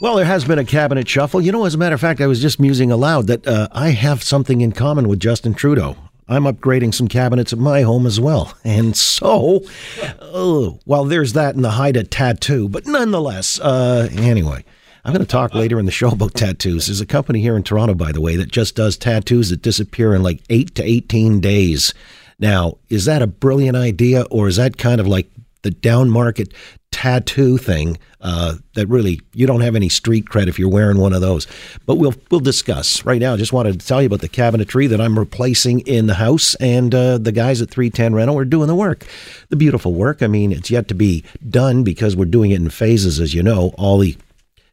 Well, there has been a cabinet shuffle. You know, as a matter of fact, I was just musing aloud that uh, I have something in common with Justin Trudeau. I'm upgrading some cabinets at my home as well. And so, oh, well, there's that in the Haida tattoo. But nonetheless, uh, anyway, I'm going to talk later in the show about tattoos. There's a company here in Toronto, by the way, that just does tattoos that disappear in like 8 to 18 days. Now, is that a brilliant idea, or is that kind of like the down market tattoo thing uh, that really you don't have any street cred if you're wearing one of those. But we'll we'll discuss right now. I just wanted to tell you about the cabinetry that I'm replacing in the house, and uh, the guys at 310 Rental are doing the work, the beautiful work. I mean, it's yet to be done because we're doing it in phases, as you know. All the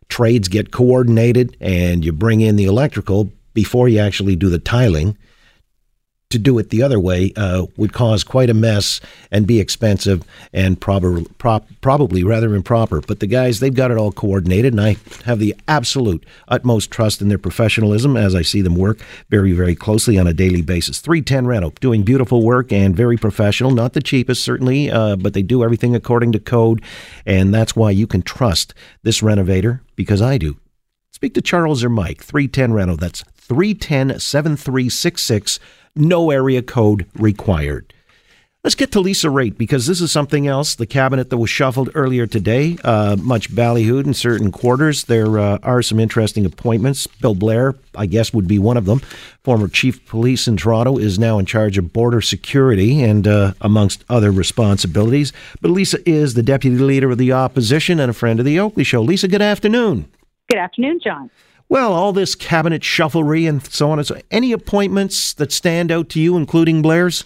trades get coordinated, and you bring in the electrical before you actually do the tiling to do it the other way uh, would cause quite a mess and be expensive and prob- probably rather improper. But the guys, they've got it all coordinated, and I have the absolute utmost trust in their professionalism as I see them work very, very closely on a daily basis. 310 Rental, doing beautiful work and very professional. Not the cheapest, certainly, uh, but they do everything according to code, and that's why you can trust this renovator because I do. Speak to Charles or Mike, 310 Rental. That's 310 7366 no area code required. Let's get to Lisa Raitt because this is something else. The cabinet that was shuffled earlier today, uh, much ballyhooed in certain quarters. There uh, are some interesting appointments. Bill Blair, I guess, would be one of them. Former chief police in Toronto is now in charge of border security and uh, amongst other responsibilities. But Lisa is the deputy leader of the opposition and a friend of the Oakley Show. Lisa, good afternoon. Good afternoon, John. Well, all this cabinet shufflery and so on and so. Any appointments that stand out to you, including Blair's?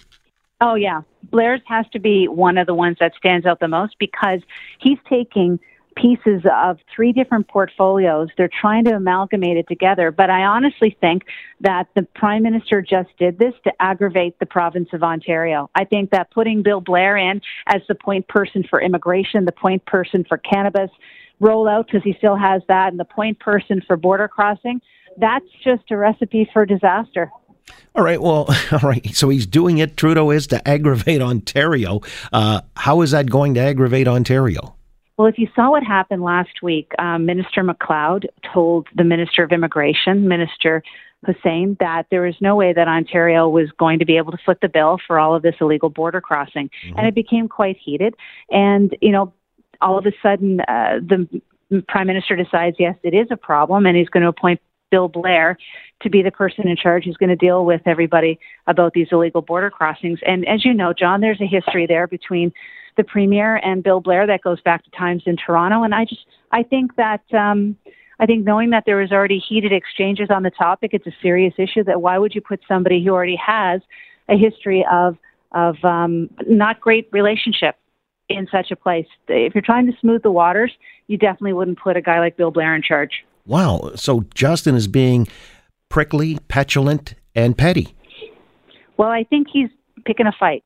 Oh yeah, Blair's has to be one of the ones that stands out the most because he's taking pieces of three different portfolios. They're trying to amalgamate it together. But I honestly think that the Prime Minister just did this to aggravate the province of Ontario. I think that putting Bill Blair in as the point person for immigration, the point person for cannabis, rollout because he still has that, and the point person for border crossing. That's just a recipe for disaster. All right. Well, all right. So he's doing it, Trudeau is, to aggravate Ontario. Uh, how is that going to aggravate Ontario? Well, if you saw what happened last week, um, Minister MacLeod told the Minister of Immigration, Minister Hussen, that there was no way that Ontario was going to be able to foot the bill for all of this illegal border crossing. Mm-hmm. And it became quite heated. And, you know, all of a sudden uh, the prime minister decides, yes, it is a problem, and he's going to appoint Bill Blair to be the person in charge who's going to deal with everybody about these illegal border crossings. And as you know, John, there's a history there between the premier and Bill Blair that goes back to times in Toronto. And I just, I think that, um, I think knowing that there was already heated exchanges on the topic, it's a serious issue. That why would you put somebody who already has a history of of um, not great relationship in such a place. If you're trying to smooth the waters, you definitely wouldn't put a guy like Bill Blair in charge. Wow. So Justin is being prickly, petulant, and petty. Well, I think he's picking a fight.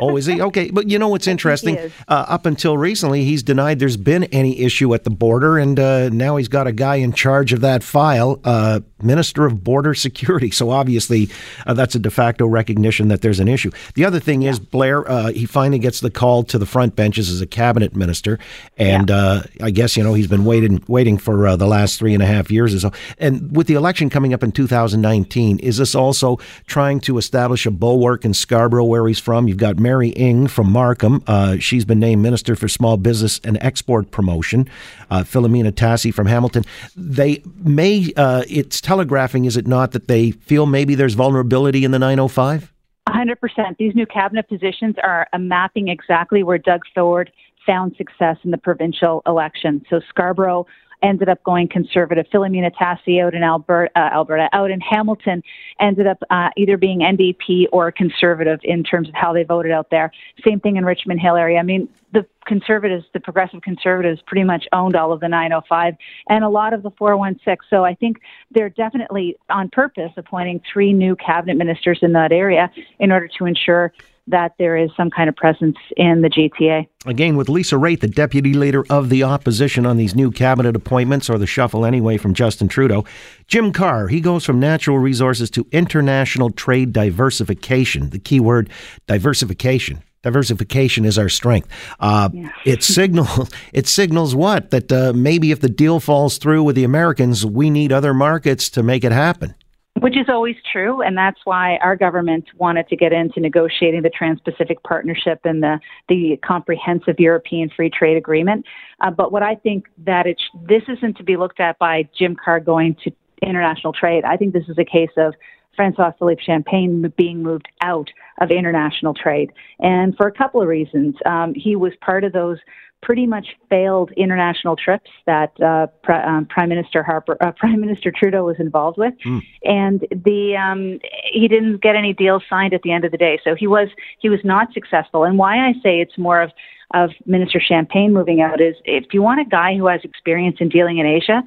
Oh, is he? Okay. But you know what's interesting? Uh, up until recently, he's denied there's been any issue at the border, and uh, now he's got a guy in charge of that file, uh, Minister of Border Security. So obviously, uh, that's a de facto recognition that there's an issue. The other thing yeah. is, Blair, uh, he finally gets the call to the front benches as a cabinet minister, and yeah. Uh, I guess, you know, he's been waiting, waiting for the last three and a half years or so. And with the election coming up in 2019, is this also trying to establish a bulwark in Scarborough, where he's from? You've got Mary Ng from Markham. Uh, she's been named Minister for Small Business and Export Promotion. Uh, Philomena Tassi from Hamilton. They may, uh, it's telegraphing, is it not, that they feel maybe there's vulnerability in the 905? 100%. These new cabinet positions are mapping exactly where Doug Ford found success in the provincial election. So Scarborough ended up going conservative. Philomena Tassi out in Alberta, uh, Alberta, out in Hamilton, ended up uh, either being NDP or conservative in terms of how they voted out there. Same thing in Richmond Hill area. I mean, the conservatives, the progressive conservatives, pretty much owned all of the 905 and a lot of the 416. So I think they're definitely on purpose appointing three new cabinet ministers in that area in order to ensure that there is some kind of presence in the GTA. Again, with Lisa Raitt, the deputy leader of the opposition on these new cabinet appointments, or the shuffle anyway, from Justin Trudeau. Jim Carr, he goes from natural resources to international trade diversification. The key word, diversification. diversification is our strength. Uh, yeah. it signals it signals what that uh, maybe if the deal falls through with the Americans, we need other markets to make it happen. Which is always true, and that's why our government wanted to get into negotiating the Trans-Pacific Partnership and the the comprehensive European Free Trade Agreement. Uh, but what I think that it's this isn't to be looked at by Jim Carr going to international trade. I think this is a case of Francois Philippe Champagne being moved out of international trade, and for a couple of reasons. Um, he was part of those pretty much failed international trips that uh, um, Prime Minister Harper, uh, Prime Minister Trudeau was involved with, mm. and the um, he didn't get any deals signed at the end of the day. So he was he was not successful. And why I say it's more of of Minister Champagne moving out is if you want a guy who has experience in dealing in Asia,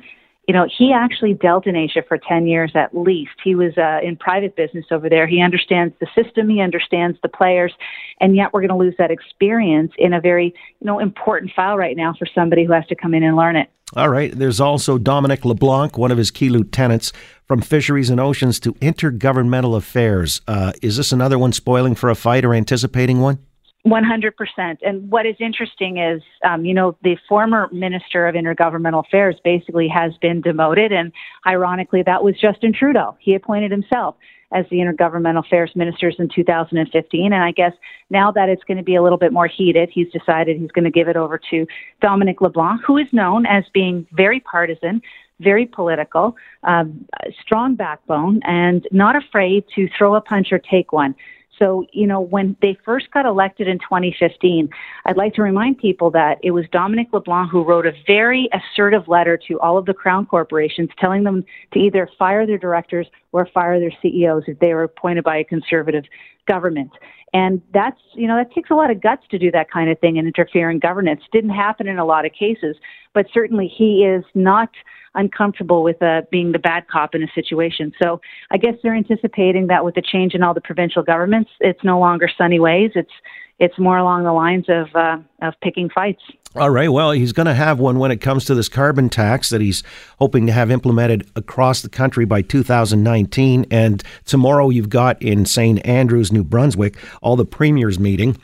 you know, he actually dealt in Asia for 10 years at least. He was uh, in private business over there. He understands the system, he understands the players, and yet we're going to lose that experience in a very, you know, important file right now for somebody who has to come in and learn it. All right. There's also Dominic LeBlanc, one of his key lieutenants, from Fisheries and Oceans to Intergovernmental Affairs. Uh, is this another one spoiling for a fight or anticipating one? 100%. And what is interesting is, um, you know, the former Minister of Intergovernmental Affairs basically has been demoted. And ironically, that was Justin Trudeau. He appointed himself as the Intergovernmental Affairs Ministers in 2015. And I guess now that it's going to be a little bit more heated, he's decided he's going to give it over to Dominic LeBlanc, who is known as being very partisan, very political, um, strong backbone, and not afraid to throw a punch or take one. So, you know, when they first got elected in 2015, I'd like to remind people that it was Dominic LeBlanc who wrote a very assertive letter to all of the crown corporations telling them to either fire their directors or fire their CEOs if they were appointed by a conservative government. And that's, you know, that takes a lot of guts to do that kind of thing and interfere in governance. Didn't happen in a lot of cases, but certainly he is not uncomfortable with uh, being the bad cop in a situation. So I guess they're anticipating that with the change in all the provincial governments, it's no longer sunny ways. It's it's more along the lines of uh, of picking fights. All right. Well, he's going to have one when it comes to this carbon tax that he's hoping to have implemented across the country by 2019. And tomorrow, you've got in St. Andrews, New Brunswick, all the premiers meeting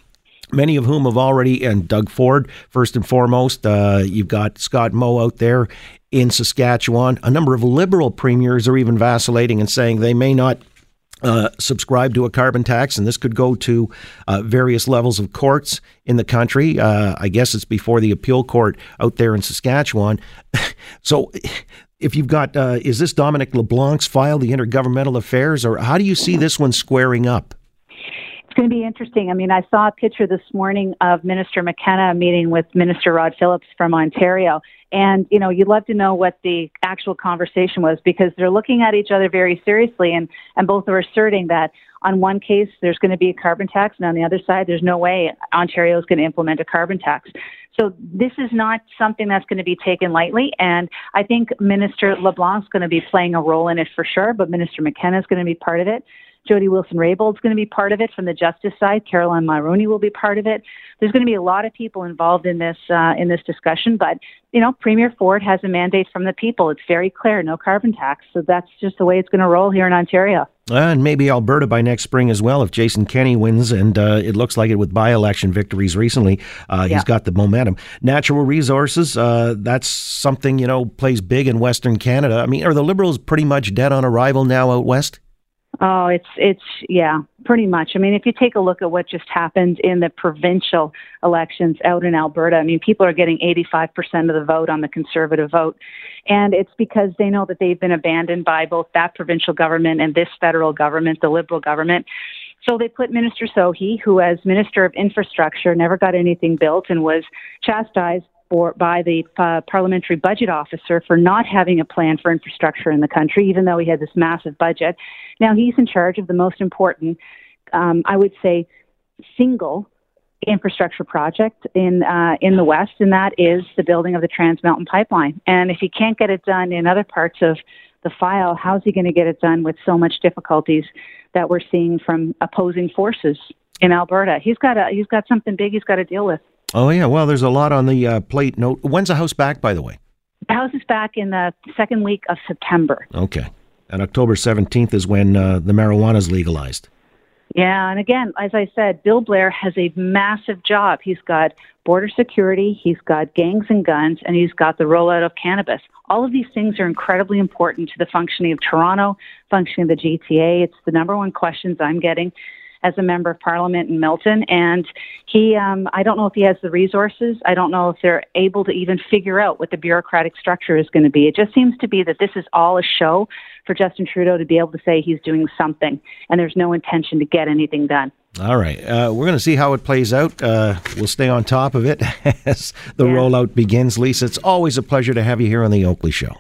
many of whom have already, and Doug Ford, first and foremost. Uh, you've got Scott Moe out there in Saskatchewan. A number of liberal premiers are even vacillating and saying they may not uh, subscribe to a carbon tax, and this could go to uh, various levels of courts in the country. Uh, I guess it's before the appeal court out there in Saskatchewan. so, if you've got, uh, is this Dominic LeBlanc's file, the Intergovernmental Affairs, or how do you see this one squaring up? Going to be interesting. I mean, I saw a picture this morning of Minister McKenna meeting with Minister Rod Phillips from Ontario. And, you know, you'd love to know what the actual conversation was because they're looking at each other very seriously and, and both are asserting that on one case there's going to be a carbon tax and on the other side there's no way Ontario is going to implement a carbon tax. So this is not something that's going to be taken lightly. And I think Minister LeBlanc's going to be playing a role in it for sure, but Minister McKenna is going to be part of it. Jody Wilson Raybould is going to be part of it from the justice side. Caroline Mulroney will be part of it. There's going to be a lot of people involved in this uh, in this discussion, but you know, Premier Ford has a mandate from the people. It's very clear, no carbon tax. So that's just the way it's going to roll here in Ontario. Uh, and maybe Alberta by next spring as well if Jason Kenney wins, and uh, it looks like it with by-election victories recently. Uh, yeah. He's got the momentum. Natural resources, uh, that's something you know plays big in Western Canada. I mean, are the Liberals pretty much dead on arrival now out west? Oh, it's it's yeah, pretty much. I mean, if you take a look at what just happened in the provincial elections out in Alberta, I mean, people are getting 85% of the vote on the conservative vote, and it's because they know that they've been abandoned by both that provincial government and this federal government, the liberal government. So they put Minister Sohi, who as Minister of Infrastructure never got anything built and was chastised for, by the uh, parliamentary budget officer for not having a plan for infrastructure in the country, even though he had this massive budget. Now he's in charge of the most important, um, I would say, single infrastructure project in uh, in the West, and that is the building of the Trans Mountain Pipeline. And if he can't get it done in other parts of the file, how's he going to get it done with so much difficulties that we're seeing from opposing forces in Alberta? He's got a he's got something big he's got to deal with. Oh yeah, well, there's a lot on the uh, plate. Note. When's the house back, by the way? The house is back in the second week of September. Okay, and October 17th is when uh, the marijuana is legalized. Yeah, and again, as I said, Bill Blair has a massive job. He's got border security, he's got gangs and guns, and he's got the rollout of cannabis. All of these things are incredibly important to the functioning of Toronto, functioning of the GTA. It's the number one questions I'm getting as a member of parliament in Milton. And he, um, I don't know if he has the resources. I don't know if they're able to even figure out what the bureaucratic structure is going to be. It just seems to be that this is all a show for Justin Trudeau to be able to say he's doing something, and there's no intention to get anything done. All right. Uh, we're going to see how it plays out. Uh, we'll stay on top of it as the yeah. rollout begins. Lisa, it's always a pleasure to have you here on the Oakley Show.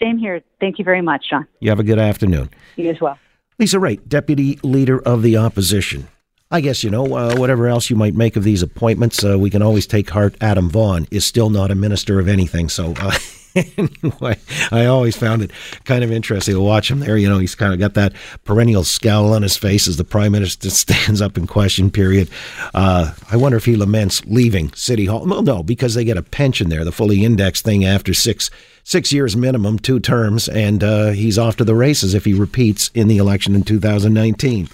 Same here. Thank you very much, John. You have a good afternoon. You as well. Lisa Raitt, Deputy Leader of the Opposition. I guess, you know, uh, whatever else you might make of these appointments, uh, we can always take heart. Adam Vaughan is still not a minister of anything. So, uh, anyway, I always found it kind of interesting to watch him there. You know, he's kind of got that perennial scowl on his face as the prime minister stands up in question period. Uh, I wonder if he laments leaving City Hall. Well, no, because they get a pension there, the fully indexed thing after six six years minimum, two terms, and uh, he's off to the races if he repeats in the election in 2019.